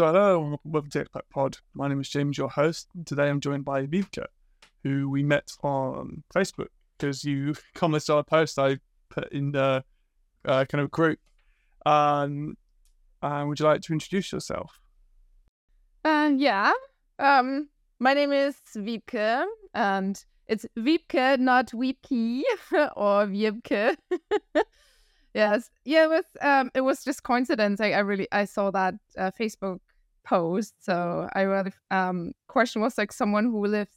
So hello and welcome to Expat Pod. My name is James, your host. Today I'm joined by Vivka, who we met on Facebook because you commented on a post I put in the uh, kind of group. Um, uh, would you like to introduce yourself? Uh, yeah. Um, my name is Wiebke, and it's Wiebke, not Wiebke or Wiebke. yes, yeah. It was um, it was just coincidence. I, I really I saw that uh, Facebook post, so I really um question was like someone who lives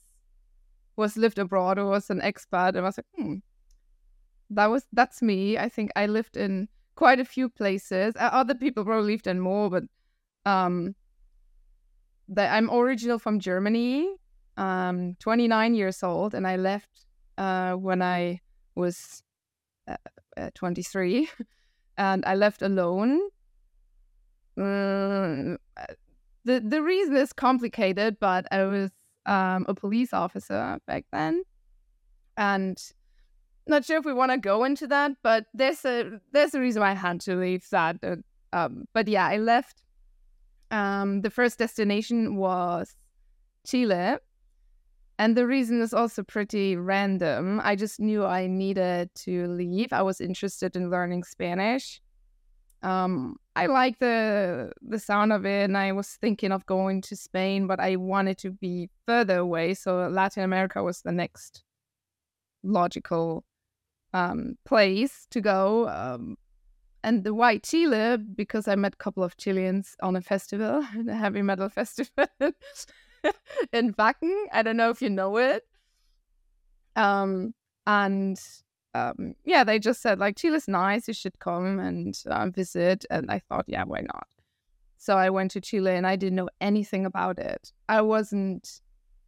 was lived abroad or was an expat, and I was like, hmm, that was that's me. I think I lived in quite a few places. Uh, other people probably lived in more, but um, that I'm original from Germany. Um, 29 years old, and I left uh, when I was uh, uh, 23, and I left alone. Mm, the the reason is complicated, but I was um, a police officer back then, and not sure if we want to go into that, but there's a there's a reason why I had to leave that. Uh, um, but yeah, I left. Um, the first destination was Chile, and the reason is also pretty random. I just knew I needed to leave. I was interested in learning Spanish. Um, I like the the sound of it, and I was thinking of going to Spain, but I wanted to be further away. So Latin America was the next logical um, place to go. Um, and the White Chile, because I met a couple of Chileans on a festival, a heavy metal festival in Wacken. I don't know if you know it. Um, and um, yeah, they just said like Chile's nice, you should come and uh, visit. And I thought, yeah, why not? So I went to Chile and I didn't know anything about it. I wasn't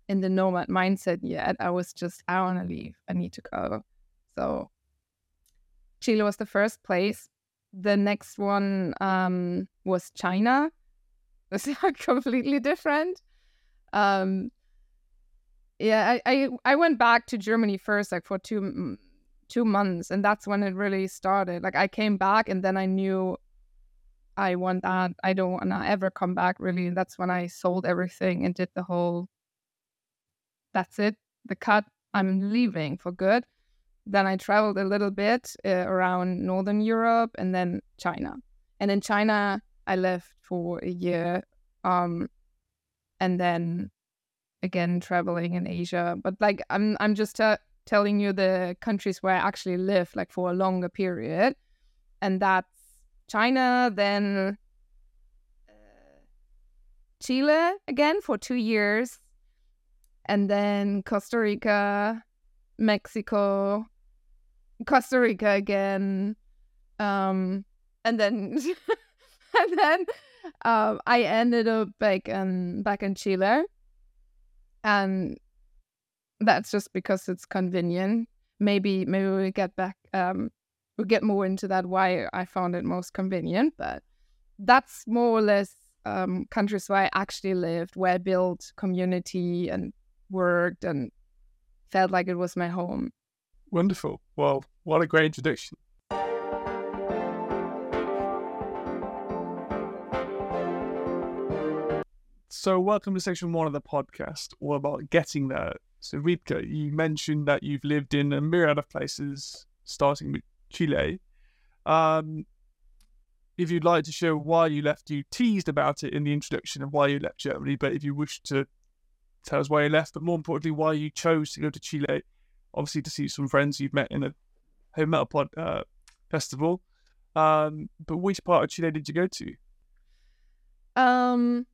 in the nomad mindset yet. I was just, I want to leave. I need to go. So Chile was the first place. The next one um, was China. It's completely different. Um, yeah, I, I I went back to Germany first, like for two two months, and that's when it really started. Like I came back, and then I knew I want that. I don't want to ever come back, really. And that's when I sold everything and did the whole. That's it. The cut. I'm leaving for good. Then I traveled a little bit uh, around Northern Europe and then China. And in China, I left for a year. Um, and then again traveling in Asia. But like I'm, I'm just uh, telling you the countries where I actually lived, like for a longer period, and that's China, then uh, Chile again for two years, and then Costa Rica, Mexico, Costa Rica again, um, and then and then um, I ended up back in back in Chile, and that's just because it's convenient. Maybe maybe we get back um, we'll get more into that why I found it most convenient, but that's more or less um, countries where I actually lived, where I built community and worked and felt like it was my home. Wonderful. Well, what a great introduction. So, welcome to section one of the podcast, all about getting there. So, Wiebke, you mentioned that you've lived in a myriad of places, starting with Chile. Um, if you'd like to share why you left, you teased about it in the introduction of why you left Germany. But if you wish to tell us why you left, but more importantly, why you chose to go to Chile, obviously to see some friends you've met in a heavy metal pod uh, festival. Um, but which part of Chile did you go to? Um,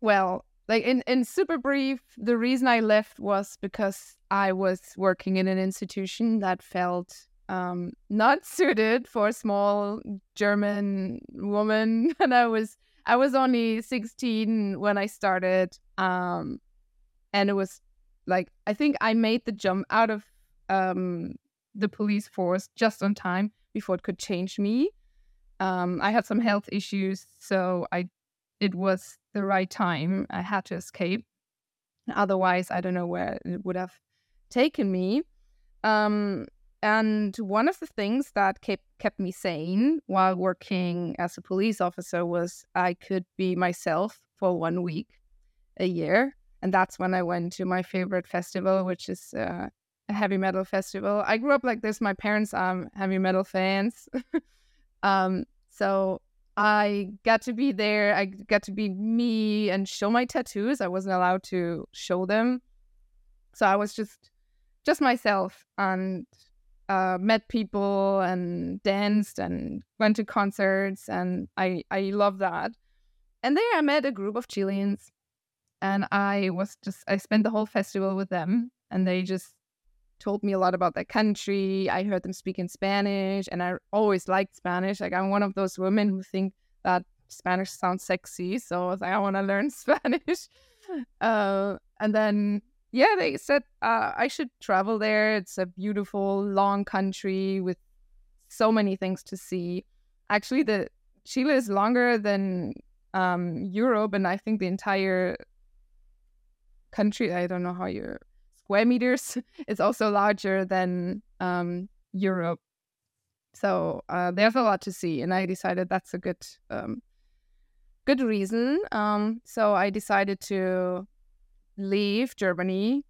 well, like in in super brief, the reason I left was because I was working in an institution that felt um, not suited for a small German woman, and I was I was only sixteen when I started, um, and it was like I think I made the jump out of um, the police force just on time before it could change me. Um, I had some health issues, so I it was the right time. I had to escape. Otherwise, I don't know where it would have taken me. Um, and one of the things that kept kept me sane while working as a police officer was I could be myself for one week a year, and that's when I went to my favorite festival, which is uh, a heavy metal festival. I grew up like this. My parents are heavy metal fans, um, so I got to be there. I got to be me and show my tattoos. I wasn't allowed to show them, so I was just just myself and uh, met people and danced and went to concerts and I I love that. And there I met a group of Chileans and I was just I spent the whole festival with them and they just told me a lot about their country. I heard them speak in Spanish and I always liked Spanish. Like I'm one of those women who think that Spanish sounds sexy, so I was like I want to learn Spanish. Uh, and then yeah, they said uh, I should travel there. It's a beautiful, long country with so many things to see. Actually, the Chile is longer than um, Europe, and I think the entire country. I don't know how you square meters is also larger than um, Europe. So uh, there's a lot to see, and I decided that's a good um, good reason. Um, so I decided to leave Germany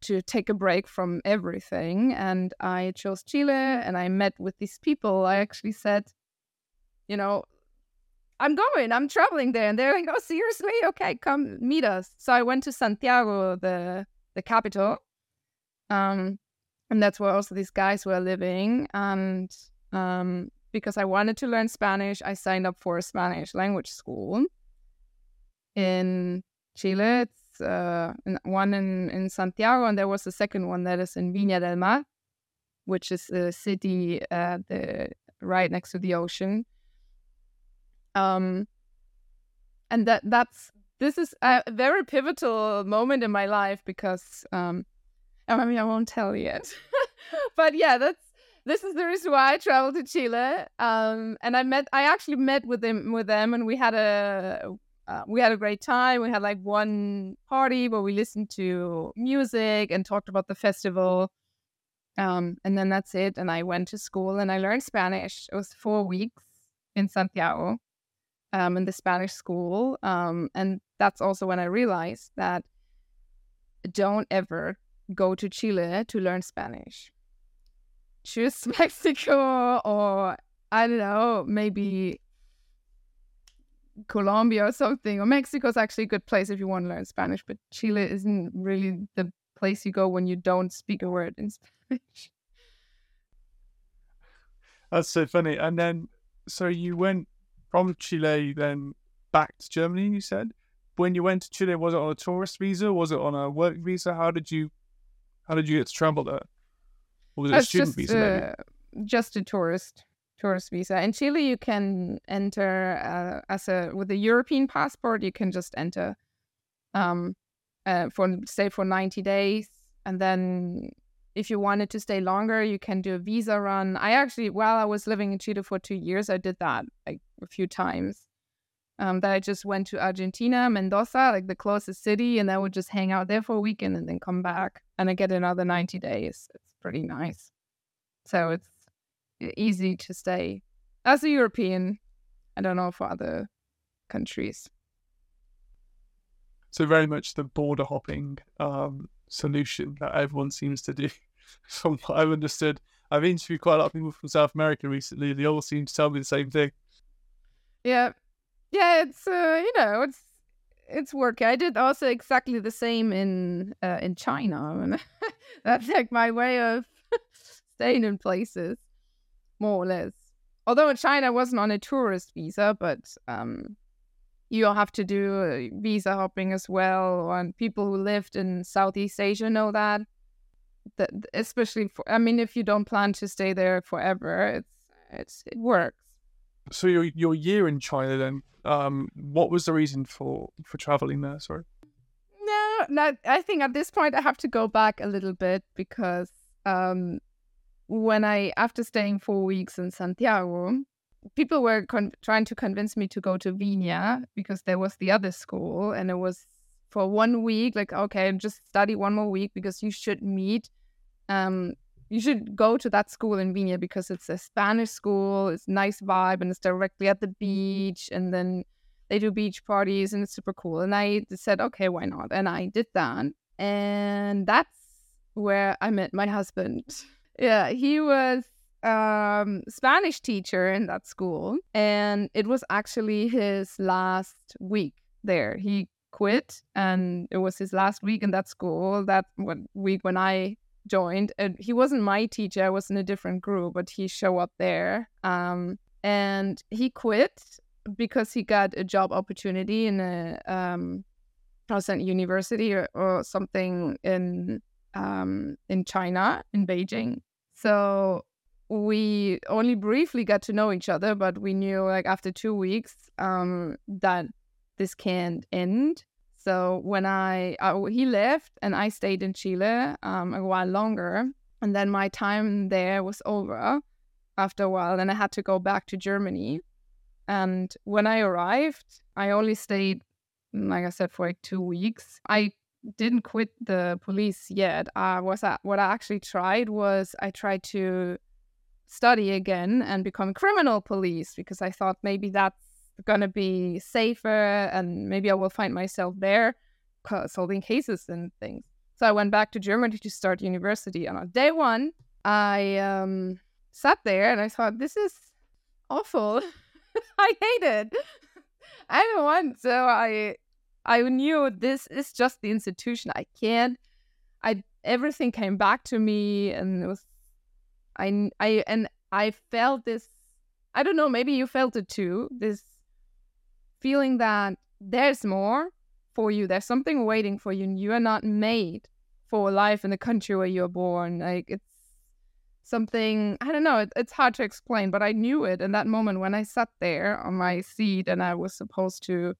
to take a break from everything. And I chose Chile and I met with these people. I actually said, you know, I'm going, I'm traveling there. And they're like, oh, seriously? Okay, come meet us. So I went to Santiago, the the capital. Um, and that's where also these guys were living. And um, because I wanted to learn Spanish, I signed up for a Spanish language school in Chile. It's uh, one in, in Santiago, and there was a second one that is in Viña del Mar, which is a city uh, the, right next to the ocean. Um, and that that's this is a very pivotal moment in my life because um, I mean I won't tell yet, but yeah, that's this is the reason why I traveled to Chile. Um, and I met I actually met with them with them, and we had a uh, we had a great time. We had like one party where we listened to music and talked about the festival. Um, and then that's it. And I went to school and I learned Spanish. It was four weeks in Santiago um, in the Spanish school. Um, and that's also when I realized that don't ever go to Chile to learn Spanish. Choose Mexico or I don't know, maybe Colombia or something, or Mexico is actually a good place if you want to learn Spanish, but Chile isn't really the place you go when you don't speak a word in Spanish. That's so funny. And then, so you went from Chile then back to Germany, you said? When you went to Chile, was it on a tourist visa? Was it on a work visa? How did you, how did you get to travel there? Or was it a student just, visa? Uh, just a tourist tourist visa. In Chile, you can enter uh, as a with a European passport. You can just enter um, uh, for stay for ninety days, and then if you wanted to stay longer, you can do a visa run. I actually, while I was living in Chile for two years, I did that like a few times. Um, that I just went to Argentina, Mendoza, like the closest city, and I would just hang out there for a weekend and then come back, and I get another ninety days. It's pretty nice. So it's easy to stay as a European. I don't know for other countries. So very much the border hopping um, solution that everyone seems to do, from what I've understood. I've interviewed quite a lot of people from South America recently. They all seem to tell me the same thing. Yeah, yeah. It's uh, you know, it's it's working. I did also exactly the same in uh, in China, and that's like my way of staying in places more or less. Although in China I wasn't on a tourist visa, but um, you have to do uh, visa hopping as well. And people who lived in Southeast Asia know that. That especially for, I mean, if you don't plan to stay there forever, it's it's it works. So your your year in China then, um, what was the reason for for traveling there? Sorry. No, no. I think at this point I have to go back a little bit because um, when I, after staying four weeks in Santiago, people were con- trying to convince me to go to Viña because there was the other school and it was for one week, like, okay, just study one more week because you should meet um, you should go to that school in Viña because it's a Spanish school. It's nice vibe and it's directly at the beach. And then they do beach parties and it's super cool. And I said, okay, why not? And I did that. And that's where I met my husband. Yeah, he was um Spanish teacher in that school and it was actually his last week there. He quit and it was his last week in that school that week when I joined and he wasn't my teacher I was in a different group but he showed up there um and he quit because he got a job opportunity in a um at university or, or something in um in China in Beijing. So we only briefly got to know each other but we knew like after 2 weeks um that this can't end. So when I he left and I stayed in Chile um, a while longer, and then my time there was over after a while, and I had to go back to Germany. And when I arrived, I only stayed, like I said, for like two weeks. I didn't quit the police yet. I was I, what I actually tried was I tried to study again and become criminal police because I thought maybe that's going to be safer and maybe I will find myself there solving cases and things. So I went back to Germany to start university. And on day one, I um, sat there and I thought, this is awful. I hate it. I don't want. So I I knew this is just the institution. I can't. I everything came back to me, and it was I I and I felt this. I don't know. Maybe you felt it too. This feeling that there's more for you. There's something waiting for you, and you are not made for life in the country where you're born. Like it's something I don't know. It, it's hard to explain, but I knew it in that moment when I sat there on my seat and I was supposed to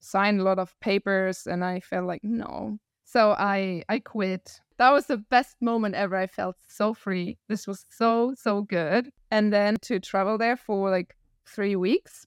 sign a lot of papers, and I felt like no. So I I quit. That was the best moment ever. I felt so free. This was so so good. And then to travel there for like three weeks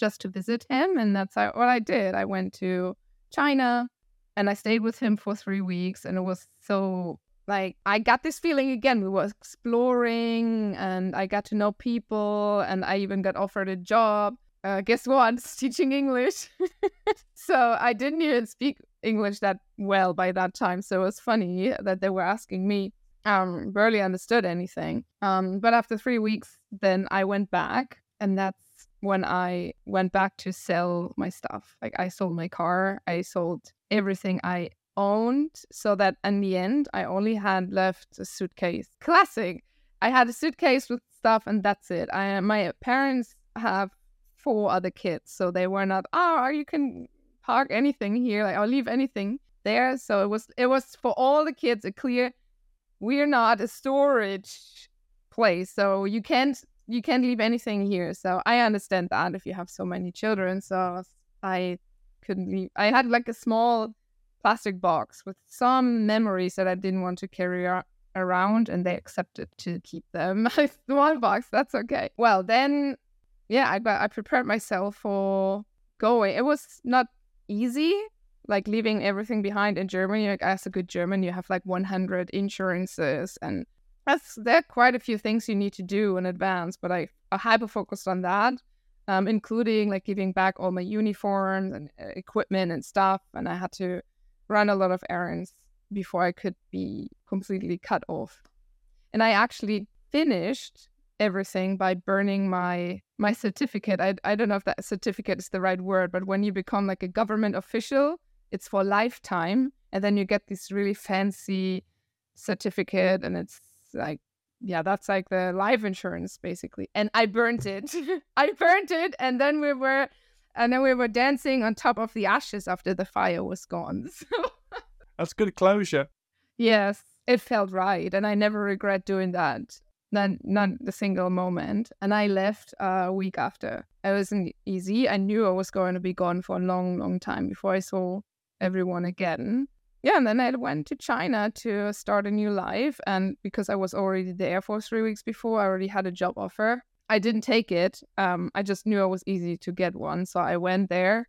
just to visit him. And that's what I did. I went to China and I stayed with him for three weeks. And it was so like, I got this feeling again. We were exploring and I got to know people and I even got offered a job. Uh, guess what? Teaching English. so I didn't even speak English that well by that time. So it was funny that they were asking me. Um, barely understood anything. Um, but after three weeks, then I went back, and that's when I went back to sell my stuff. Like I sold my car, I sold everything I owned, so that in the end, I only had left a suitcase. Classic. I had a suitcase with stuff, and that's it. I my parents have four other kids, so they were not. Oh, you can park anything here. Like I'll leave anything there. So it was it was for all the kids a clear. We're not a storage place, so you can't you can't leave anything here. So I understand that if you have so many children. So I couldn't leave. I had like a small plastic box with some memories that I didn't want to carry around, and they accepted to keep them. Small box, that's okay. Well, then, yeah, I I prepared myself for going. It was not easy. Like leaving everything behind in Germany, like as a good German, you have like 100 insurances and that's there are quite a few things you need to do in advance, but I, I hyper focused on that, um, including like giving back all my uniforms and uh, equipment and stuff, and I had to run a lot of errands before I could be completely cut off. And I actually finished everything by burning my my certificate. I I don't know if that certificate is the right word, but when you become like a government official, it's for lifetime, and then you get this really fancy certificate, and it's like yeah that's like the life insurance basically and i burnt it. I burnt it and then we were and then we were dancing on top of the ashes after the fire was gone so that's good closure. Yes it felt right and i never regret doing that not not a single moment and i left a week after. It wasn't easy i knew i was going to be gone for a long long time before i saw everyone again yeah, and then I went to China to start a new life. And because I was already there for three weeks before, I already had a job offer. I didn't take it. Um, I just knew it was easy to get one. So I went there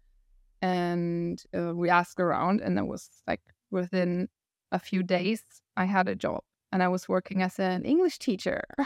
and uh, we asked around, and it was like within a few days, I had a job. and I was working as an English teacher.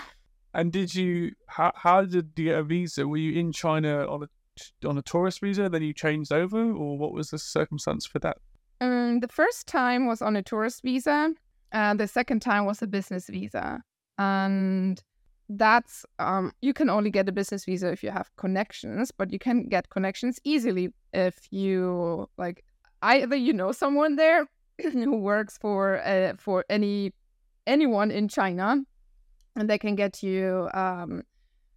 And did you? How, how did you get a visa? Were you in China on a on a tourist visa, then you changed over, or what was the circumstance for that? Um, the first time was on a tourist visa, and the second time was a business visa. And that's um, you can only get a business visa if you have connections, but you can get connections easily if you like either you know someone there who works for uh, for any anyone in China, and they can get you um,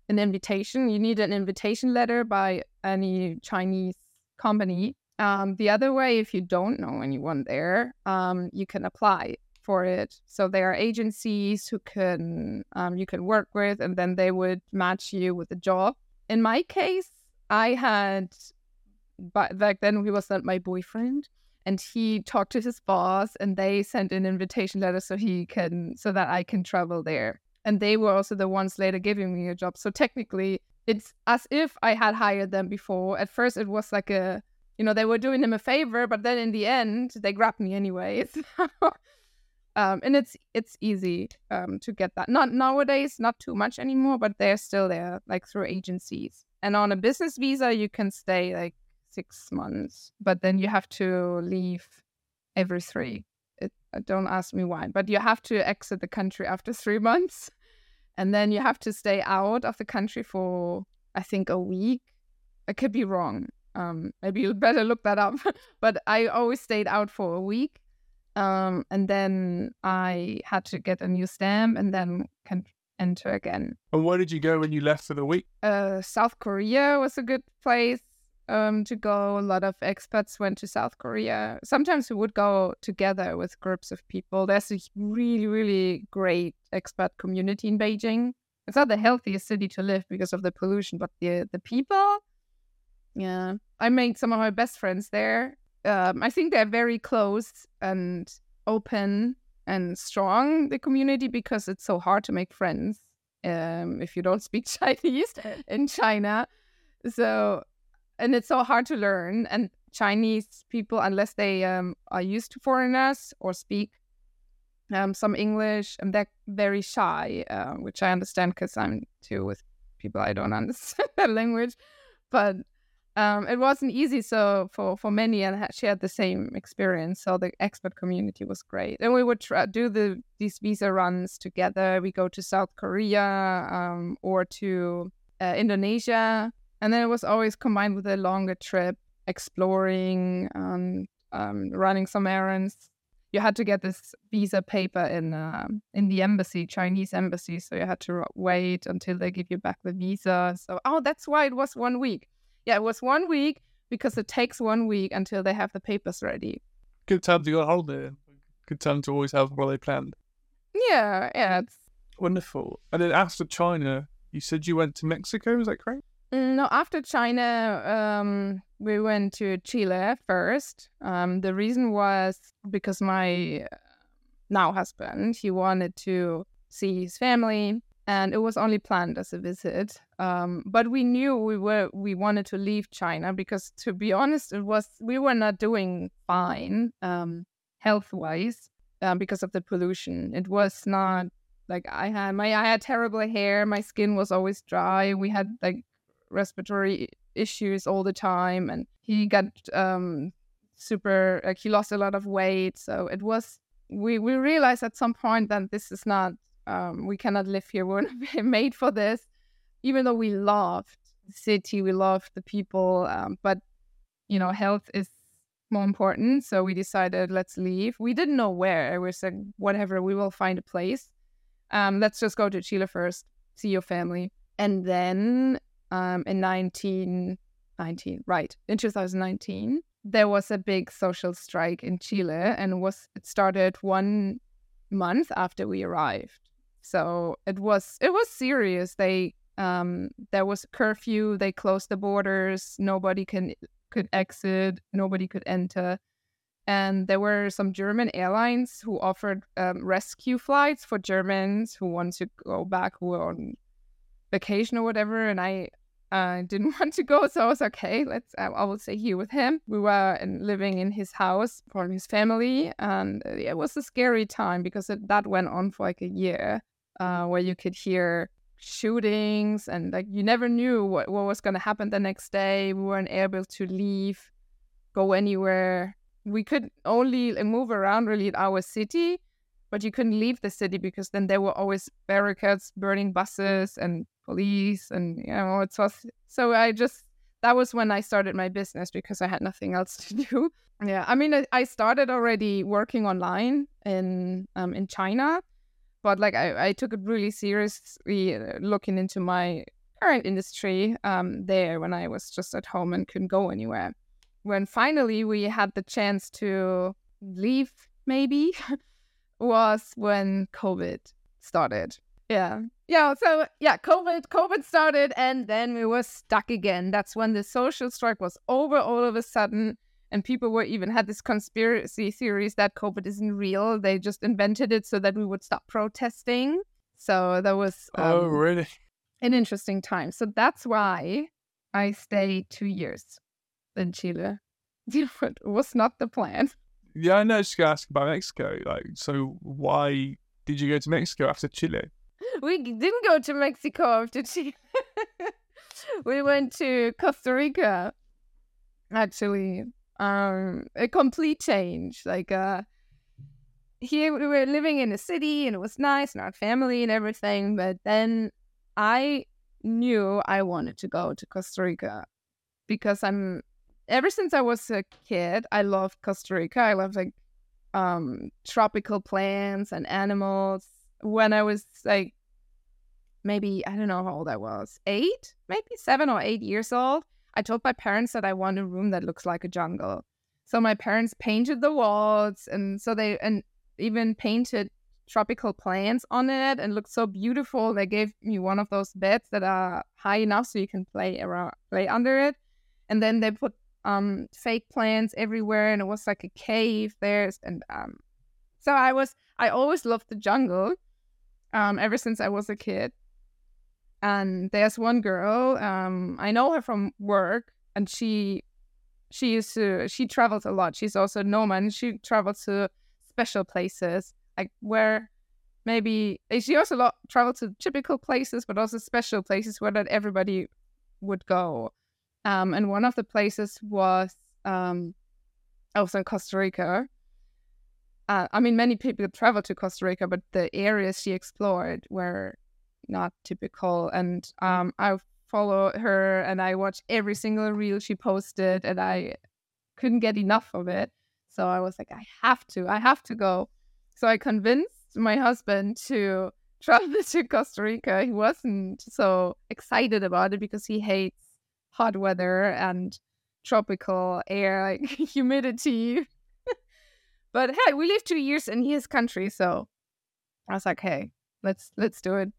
an invitation. You need an invitation letter by any Chinese company. Um, the other way, if you don't know anyone there, um, you can apply for it. So there are agencies who can um, you can work with, and then they would match you with a job. In my case, I had, but back then he was not my boyfriend, and he talked to his boss, and they sent an invitation letter so he can so that I can travel there. And they were also the ones later giving me a job. So technically, it's as if I had hired them before. At first, it was like a you know they were doing him a favor, but then in the end, they grabbed me anyways. um, and it's it's easy um, to get that. Not nowadays, not too much anymore, but they're still there, like through agencies. And on a business visa, you can stay like six months, but then you have to leave every three. It, uh, don't ask me why, but you have to exit the country after three months, and then you have to stay out of the country for I think a week. I could be wrong. Um, maybe you'd better look that up. but I always stayed out for a week um, and then I had to get a new stamp and then can enter again. And where did you go when you left for the week? Uh, South Korea was a good place um, to go. A lot of expats went to South Korea. Sometimes we would go together with groups of people. There's a really, really great expat community in Beijing. It's not the healthiest city to live because of the pollution, but the the people. Yeah, I made some of my best friends there, um, I think they're very close and open and strong the community because it's so hard to make friends um, if you don't speak Chinese in China. So, and it's so hard to learn. And Chinese people, unless they um, are used to foreigners or speak um, some English, and they're very shy, uh, which I understand because I'm too with people I don't understand that language. But um, it wasn't easy so for for many and she had the same experience so the expat community was great and we would do the these visa runs together we go to south korea um, or to uh, indonesia and then it was always combined with a longer trip exploring and um, running some errands you had to get this visa paper in uh, in the embassy, Chinese embassy. So you had to wait until they give you back the visa. So oh, that's why it was one week yeah, it was one week because it takes one week until they have the papers ready. Good time to go on holiday. Good time to always have holiday planned. Yeah, yeah. It's... Wonderful. And then after China, you said you went to Mexico, is that correct? Mm, no, after China, um, we went to Chile first. Um, the reason was because my now husband, he wanted to see his family and it was only planned as a visit. Um, but we knew we were we wanted to leave China because, to be honest, it was we were not doing fine um, health wise um, because of the pollution. It was not like I had my I had terrible hair. My skin was always dry. We had like respiratory issues all the time, and he got um, super like he lost a lot of weight. So it was we we realized at some point that this is not um, we cannot live here. We're not made for this. Even though we loved the city, we loved the people, um, but you know, health is more important. So we decided let's leave. We didn't know where. We said whatever, we will find a place. Um, let's just go to Chile first, see your family, and then um, in 1919, right in 2019, there was a big social strike in Chile, and was it started one month after we arrived. So it was it was serious. They um, there was curfew. They closed the borders. Nobody can could exit. Nobody could enter. And there were some German airlines who offered um, rescue flights for Germans who want to go back, who are on vacation or whatever. And I I didn't want to go, so I was okay. Let's. I, I will stay here with him. We were in, living in his house from his family, and uh, it was a scary time because it, that went on for like a year, uh, where you could hear shootings and like you never knew what, what was going to happen the next day. We weren't able to leave, go anywhere. We could only move around really in our city, but you couldn't leave the city because then there were always barricades, burning buses, and police, and you know it was. So I just that was when I started my business because I had nothing else to do. Yeah, I mean, I, I started already working online in um, in China, but like I, I took it really seriously uh, looking into my current industry um, there when I was just at home and couldn't go anywhere. When finally we had the chance to leave, maybe, was when COVID started. Yeah. Yeah. So yeah, COVID, COVID started and then we were stuck again. That's when the social strike was over all of a sudden. And people were even had this conspiracy theories that COVID isn't real. They just invented it so that we would stop protesting. So that was um, oh really an interesting time. So that's why I stayed two years in Chile. it was not the plan. Yeah, I know. Just gonna ask about Mexico. Like, so why did you go to Mexico after Chile? We didn't go to Mexico after Chile. we went to Costa Rica. Actually, um, a complete change. Like, uh, here we were living in a city and it was nice and our family and everything. But then I knew I wanted to go to Costa Rica because I'm ever since I was a kid, I loved Costa Rica. I love like um tropical plants and animals. When I was like maybe I don't know how old I was, eight, maybe seven or eight years old, I told my parents that I want a room that looks like a jungle. So my parents painted the walls and so they and even painted tropical plants on it and looked so beautiful. They gave me one of those beds that are high enough so you can play around play under it. And then they put um fake plants everywhere and it was like a cave there and um so I was I always loved the jungle um ever since I was a kid. And there's one girl, um I know her from work and she she used to she travels a lot. She's also a nomad she travels to special places like where maybe she also lot traveled to typical places but also special places where not everybody would go um, and one of the places was um, also in Costa Rica. Uh, I mean, many people travel to Costa Rica, but the areas she explored were not typical. And um, I follow her and I watch every single reel she posted, and I couldn't get enough of it. So I was like, I have to, I have to go. So I convinced my husband to travel to Costa Rica. He wasn't so excited about it because he hates hot weather and tropical air, like humidity. but hey, we lived two years in his country, so I was like, hey, let's let's do it.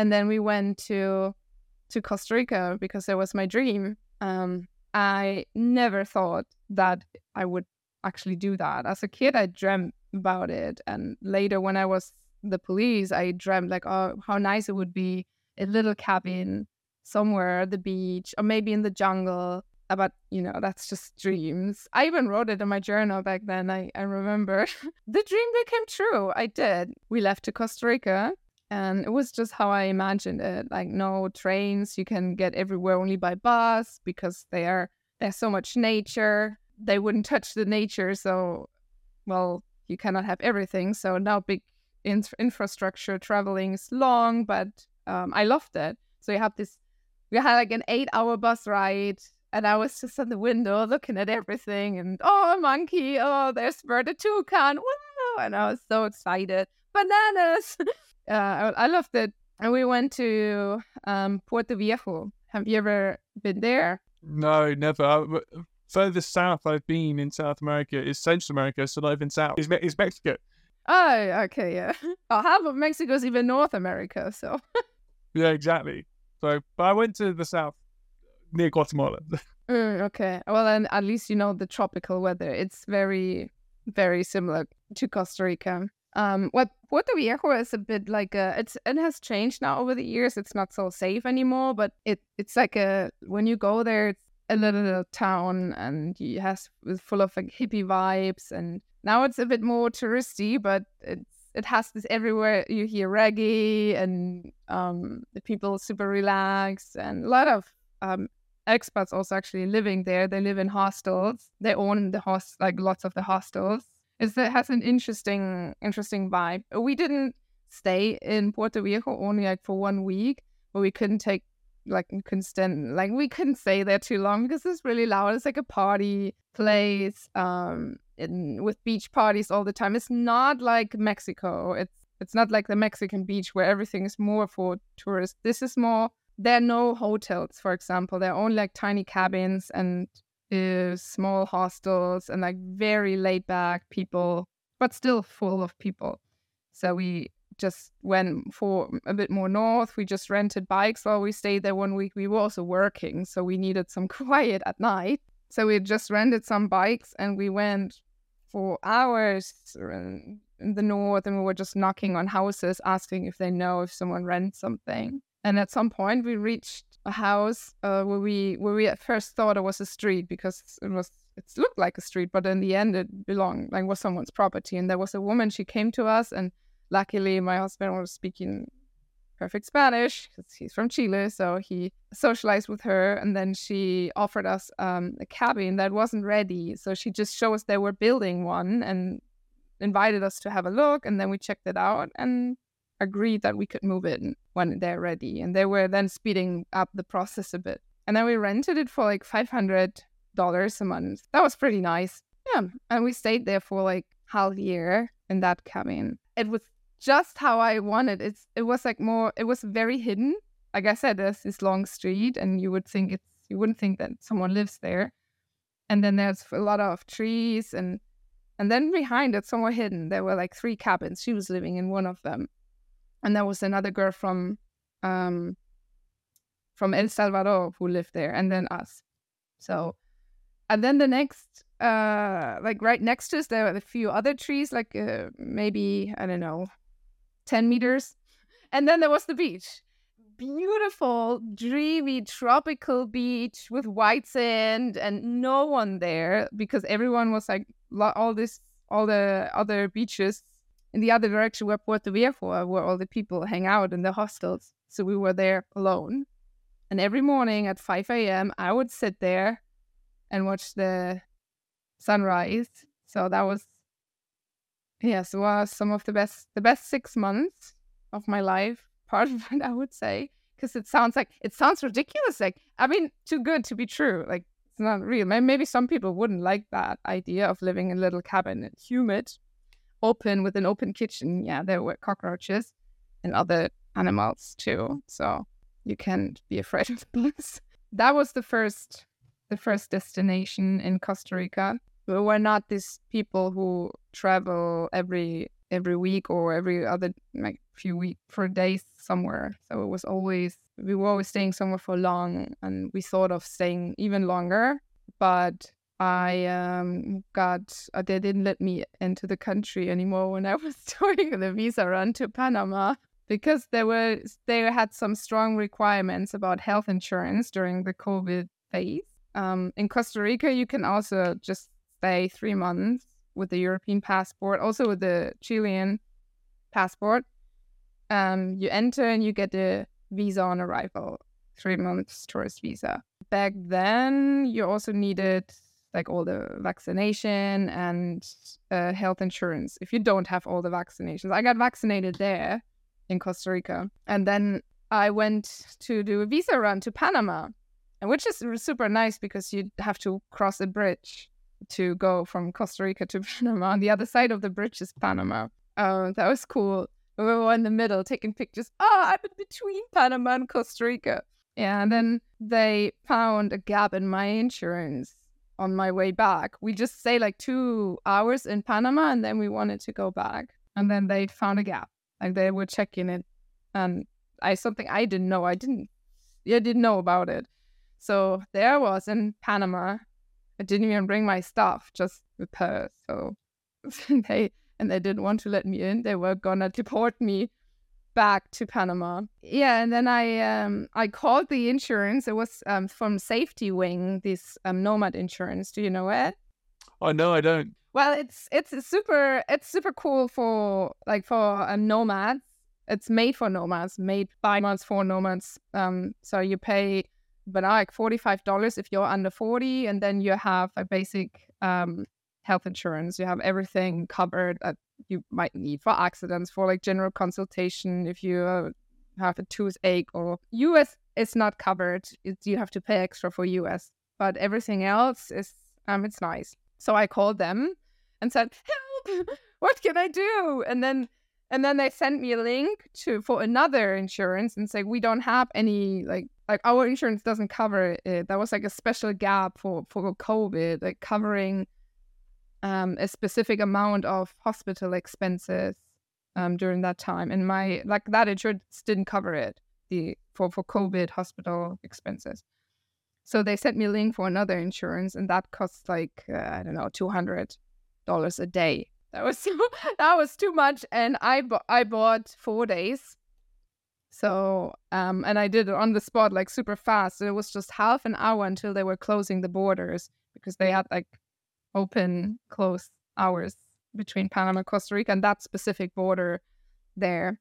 And then we went to to Costa Rica because it was my dream. Um, I never thought that I would actually do that. As a kid, I dreamt about it, and later when I was the police, I dreamt like, oh, how nice it would be a little cabin somewhere at the beach or maybe in the jungle. But you know that's just dreams. I even wrote it in my journal back then i, I remember. The dream became true. I did. We left to costa rica and it was just how i imagined it like no trains you can get everywhere only by bus because they are there's so much nature they wouldn't touch the nature so well you cannot have everything so now big in- infrastructure traveling is long but um, i loved it so you have this we had like an eight hour bus ride and I was just in the window looking at everything and oh a monkey, oh there's bird a toucan, wow and I was so excited. Bananas. uh, I, I loved it. And we went to um, Puerto Viejo. Have you ever been there? No, never. I, further south I've been in South America is Central America, so not even south. Is, is Mexico. Oh, okay, yeah. Oh, half of Mexico's even North America, so. yeah, exactly. So, but I went to the south near Guatemala. mm, okay. Well, then at least you know the tropical weather. It's very, very similar to Costa Rica. Um, what Puerto Viejo is a bit like a it's it has changed now over the years. It's not so safe anymore, but it it's like a when you go there, it's a little town and it has it's full of like hippie vibes. And now it's a bit more touristy, but it's it has this everywhere. You hear reggae and um, the people super relaxed and a lot of um, expats also actually living there. They live in hostels. They own the host like lots of the hostels. It's, it has an interesting interesting vibe. We didn't stay in Puerto Viejo only like for one week, but we couldn't take like couldn't stand like we couldn't stay there too long because it's really loud. It's like a party place. Um in, with beach parties all the time. It's not like Mexico. It's it's not like the Mexican beach where everything is more for tourists. This is more. There are no hotels, for example. There are only like tiny cabins and uh, small hostels and like very laid back people, but still full of people. So we just went for a bit more north. We just rented bikes while we stayed there one week. We were also working, so we needed some quiet at night. So we just rented some bikes and we went for hours in the north and we were just knocking on houses asking if they know if someone rents something and at some point we reached a house uh, where we where we at first thought it was a street because it was it looked like a street but in the end it belonged like was someone's property and there was a woman she came to us and luckily my husband was speaking perfect Spanish because he's from Chile. So he socialized with her, and then she offered us um, a cabin that wasn't ready. So she just showed us they were building one and invited us to have a look, and then we checked it out and agreed that we could move in when they're ready. And they were then speeding up the process a bit. And then we rented it for like five hundred dollars a month. That was pretty nice. Yeah, and we stayed there for like half year in that cabin. It was just how I wanted. It's it was like more. It was very hidden. Like I said, there's this long street, and you would think it's you wouldn't think that someone lives there. And then there's a lot of trees, and and then behind it, somewhere hidden, there were like three cabins. She was living in one of them, and there was another girl from um from El Salvador who lived there, and then us. So, and then the next, uh, like right next to us, there were a few other trees, like uh, maybe I don't know, 10 meters. And then there was the beach. Beautiful, dreamy, tropical beach with white sand and no one there because everyone was like all this, all the other beaches in the other direction where Puerto Viejo, where all the people hang out in the hostels. So we were there alone. And every morning at 5 a.m., I would sit there and watch the sunrise. So that was yes, was some of the best the best six months of my life. Part of it, I would say, because it sounds like it sounds ridiculous. Like I mean, too good to be true. Like it's not real. Maybe some people wouldn't like that idea of living in a little cabin, and humid, open with an open kitchen. Yeah, there were cockroaches and other animals too. So you can't be afraid of bugs. That was the first the first destination in Costa Rica we were not these people who travel every every week or every other like few week for days somewhere. So it was always we were always staying somewhere for long, and we thought of staying even longer, but I um, got uh, they didn't let me into the country anymore when I was doing the visa run to Panama because there were they had some strong requirements about health insurance during the COVID phase. Um, in Costa Rica, you can also just stay three months with the European passport, also with the Chilean passport. Um, you enter and you get the visa on arrival, three months tourist visa. Back then, you also needed like all the vaccination and uh, health insurance if you don't have all the vaccinations. I got vaccinated there in Costa Rica. And then I went to do a visa run to Panama, which is super nice because you have to cross a bridge to go from Costa Rica to Panama. On the other side of the bridge is Panama. Oh, that was cool. We were in the middle taking pictures. Oh, I'm in between Panama and Costa Rica. Yeah, and then they found a gap in my insurance on my way back. We just stayed like two hours in Panama and then we wanted to go back. And then they found a gap. Like they were checking it. And I something I didn't know. I didn't I didn't know about it. So there I was in Panama I didn't even bring my stuff, just the purse. So they and they didn't want to let me in. They were gonna deport me back to Panama. Yeah, and then I um I called the insurance. It was um from Safety Wing, this um Nomad insurance. Do you know it? Oh no, I don't. Well, it's it's super it's super cool for like for um, nomads. It's made for nomads, made by nomads for nomads. Um, so you pay but like forty five dollars if you're under forty, and then you have a basic um health insurance. You have everything covered that you might need for accidents, for like general consultation if you uh, have a toothache or US is not covered. It's, you have to pay extra for US, but everything else is um it's nice. So I called them and said, "Help! What can I do?" And then and then they sent me a link to for another insurance and say we don't have any like like our insurance doesn't cover it. That was like a special gap for for COVID, like covering um, a specific amount of hospital expenses um, during that time, and my like that insurance didn't cover it the for for COVID hospital expenses. So they sent me a link for another insurance, and that costs like uh, I don't know two hundred dollars a day. That was so, that was too much, and I bu- I bought four days. So um, and I did it on the spot like super fast. It was just half an hour until they were closing the borders because they had like open close hours between Panama Costa Rica and that specific border there.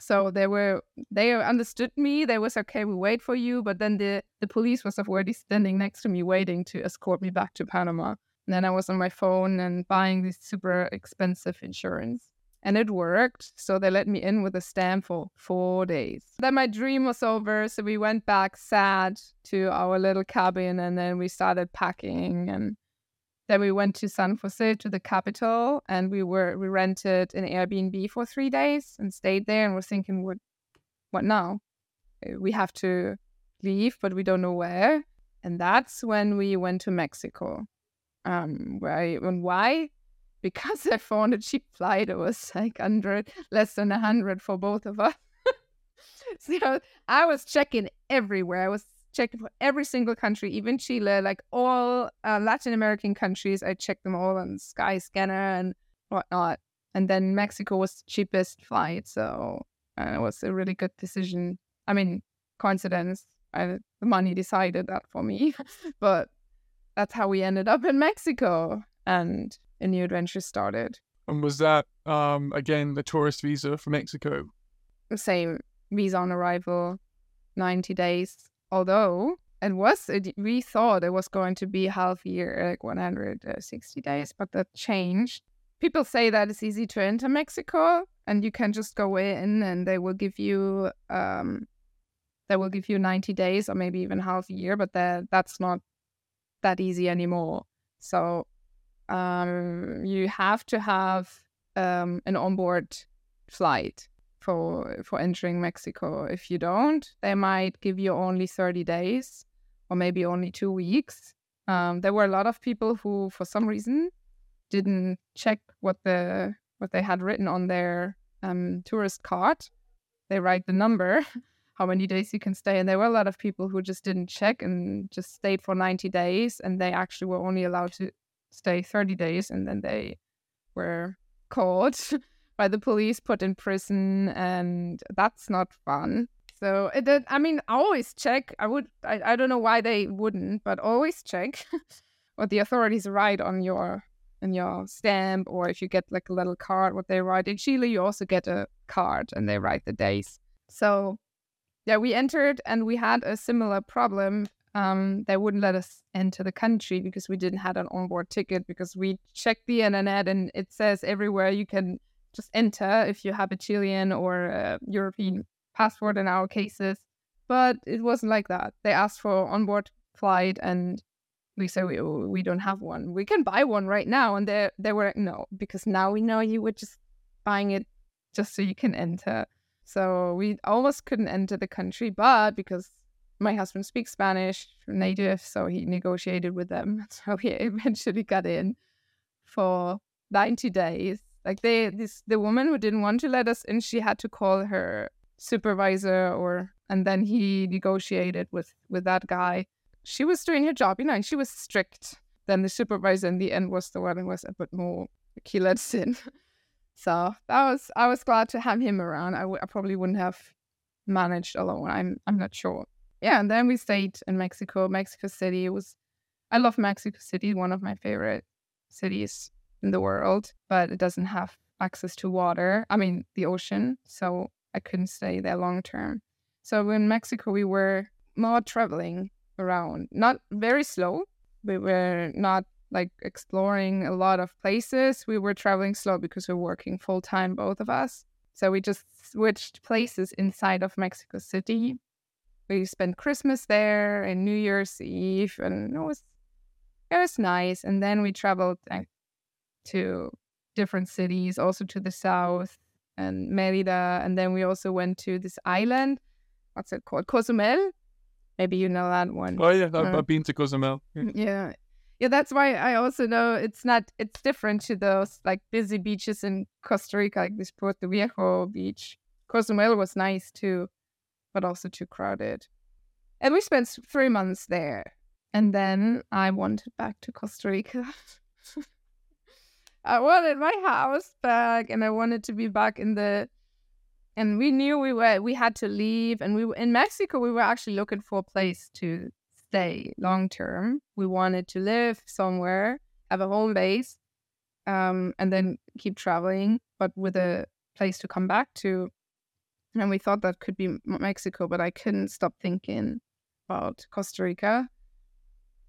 So they were they understood me. They was okay. We wait for you, but then the the police was already standing next to me, waiting to escort me back to Panama. And then I was on my phone and buying this super expensive insurance, and it worked. So they let me in with a stamp for four days. Then my dream was over. So we went back sad to our little cabin, and then we started packing and then we went to San Jose to the capital and we were we rented an Airbnb for three days and stayed there and we're thinking what what now? Uh, we have to leave, but we don't know where. And that's when we went to Mexico. Um where I, and why? Because I found a cheap flight. It was like hundred less than a hundred for both of us. so I was checking everywhere. I was checked for every single country, even Chile, like all uh, Latin American countries. I checked them all on Skyscanner and whatnot. And then Mexico was the cheapest flight, so uh, it was a really good decision. I mean, coincidence. I, the money decided that for me, but that's how we ended up in Mexico, and a new adventure started. And was that um, again the tourist visa for Mexico? Same visa on arrival, ninety days although it was we thought it was going to be half a year like 160 days but that changed. People say that it's easy to enter mexico and you can just go in and they will give you um they will give you 90 days or maybe even half a year but that that's not that easy anymore. So um you have to have um an onboard flight for for entering Mexico. If you don't, they might give you only 30 days or maybe only two weeks. Um, there were a lot of people who, for some reason, didn't check what the what they had written on their um, tourist card. They write the number, how many days you can stay, and there were a lot of people who just didn't check and just stayed for 90 days, and they actually were only allowed to stay 30 days, and then they were caught by the police, put in prison, and that's not fun. So it I mean, always check. I would, I, I don't know why they wouldn't, but always check what the authorities write on your on your stamp, or if you get like a little card, what they write. In Chile, you also get a card, and they write the days. So yeah, we entered, and we had a similar problem. Um, they wouldn't let us enter the country because we didn't have an onboard ticket because we checked the internet and it says everywhere you can just enter if you have a Chilean or European passport in our cases. But it wasn't like that. They asked for onboard flight and we said we, we don't have one. We can buy one right now. And they, they were like, no, because now we know you were just buying it just so you can enter. So we almost couldn't enter the country, but because my husband speaks Spanish native, so he negotiated with them. So he eventually got in for 90 days like they this the woman who didn't want to let us in, she had to call her supervisor or and then he negotiated with with that guy. She was doing her job, you know, and she was strict. Then the supervisor in the end was the one who was a bit more he let us in. So that was I was glad to have him around. I, w- I probably wouldn't have managed alone. I'm I'm not sure. Yeah, and then we stayed in Mexico, Mexico City. It was I love Mexico City, one of my favorite cities in the world, but it doesn't have access to water. I mean, the ocean, so I couldn't stay there long term. So in Mexico, we were more traveling around, not very slow. We were not like exploring a lot of places. We were traveling slow because we we're working full time, both of us. So we just switched places inside of Mexico City. We spent Christmas there and New Year's Eve, and it was it was nice. And then we traveled to different cities, also to the south and Merida. And then we also went to this island. What's it called? Cozumel. Maybe you know that one. Oh yeah, I've, uh, I've been to Cozumel. Yeah. yeah, yeah. That's why I also know it's not. It's different to those like busy beaches in Costa Rica, like this Puerto Viejo beach. Cozumel was nice too, but also too crowded. And we spent three months there. And then I wanted back to Costa Rica. I wanted my house back and I wanted to be back in the and we knew we were we had to leave and we were in Mexico we were actually looking for a place to stay long term. We wanted to live somewhere, have a home base, um, and then keep traveling, but with a place to come back to. And we thought that could be Mexico, but I couldn't stop thinking about Costa Rica.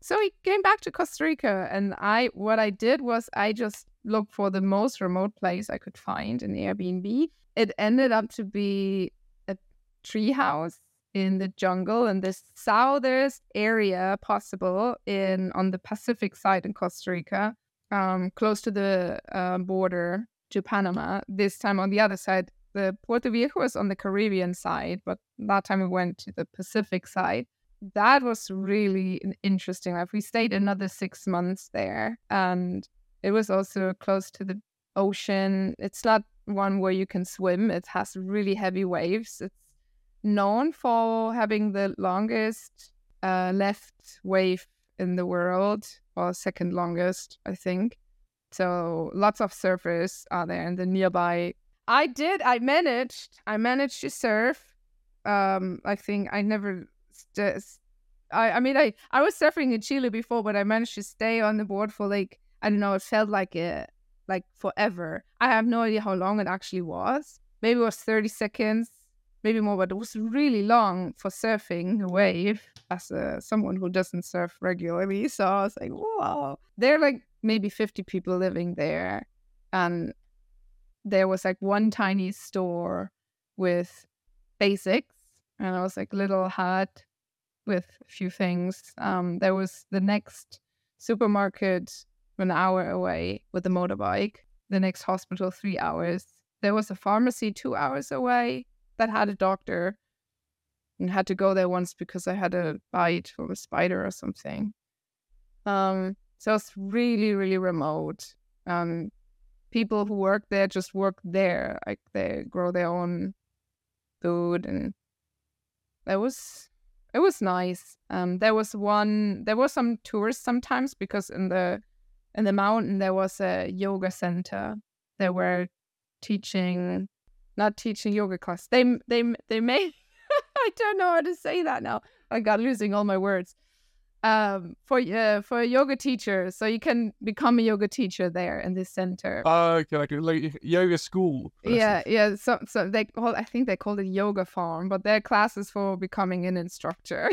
So we came back to Costa Rica, and I what I did was I just looked for the most remote place I could find in Airbnb. It ended up to be a treehouse in the jungle in the southest area possible in on the Pacific side in Costa Rica, um, close to the uh, border to Panama. This time on the other side, the Puerto Viejo was on the Caribbean side, but that time we went to the Pacific side. That was really interesting. Like we stayed another six months there, and it was also close to the ocean. It's not one where you can swim. It has really heavy waves. It's known for having the longest uh, left wave in the world, or second longest, I think. So lots of surfers are there in the nearby. I did. I managed. I managed to surf. Um, I think I never. St- I. I mean, I. I was surfing in Chile before, but I managed to stay on the board for like I don't know, it felt like it like forever. I have no idea how long it actually was. Maybe it was 30 seconds, maybe more, but it was really long for surfing a wave as a, someone who doesn't surf regularly. So I was like, wow. There are like maybe 50 people living there. And there was like one tiny store with basics. And I was like little hut with a few things. Um, there was the next supermarket an hour away with a motorbike. The next hospital, three hours. There was a pharmacy two hours away that had a doctor and had to go there once because I had a bite from a spider or something. Um, so it's really, really remote. Um, people who work there just work there, like they grow their own food, and it was it was nice. Um, there was one, there were some tourists sometimes because in the in the mountain there was a yoga center. They were teaching, not teaching yoga class. They they they made. I don't know how to say that now. I got losing all my words. Um, for uh, for a yoga teacher, so you can become a yoga teacher there in this center. Oh, okay, like like yoga school. Yeah, yeah. So so they call I think they called it yoga farm, but they're classes for becoming an instructor.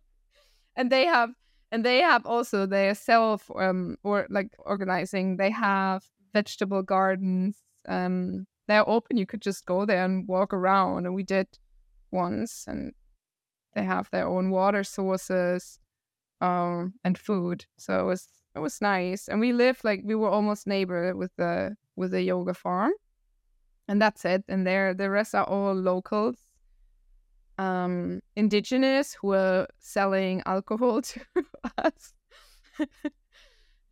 and they have and they have also their self um or like organizing. They have vegetable gardens um they're open. You could just go there and walk around. And we did once and they have their own water sources um and food. So it was it was nice. And we lived like we were almost neighbor with the with the yoga farm. And that's it. And there the rest are all locals um, indigenous who were selling alcohol to us.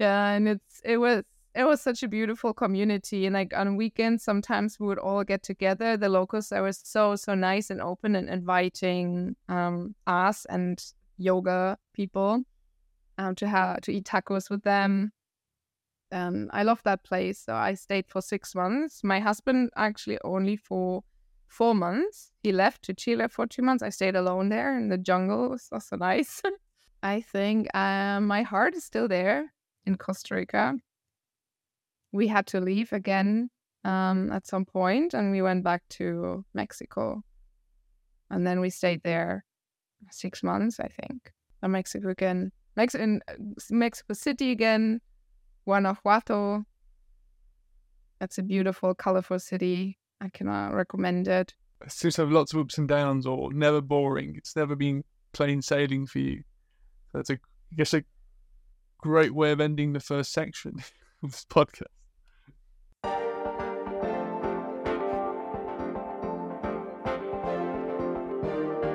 yeah, and it's it was it was such a beautiful community. And like on weekends, sometimes we would all get together. The locals they were so so nice and open and inviting um, us and yoga people um, to have to eat tacos with them. um, I love that place. So I stayed for six months. My husband actually only for four months. He left to Chile for two months. I stayed alone there in the jungle. It was also nice. I think uh, my heart is still there in Costa Rica. We had to leave again um, at some point, and we went back to Mexico, and then we stayed there six months, I think. And Mexico again, Mex- in uh, Mexico City again, Guanajuato. That's a beautiful, colorful city. I cannot recommend it. It seems to have lots of ups and downs, or never boring. It's never been plain sailing for you. That's a, I guess, a great way of ending the first section of this podcast.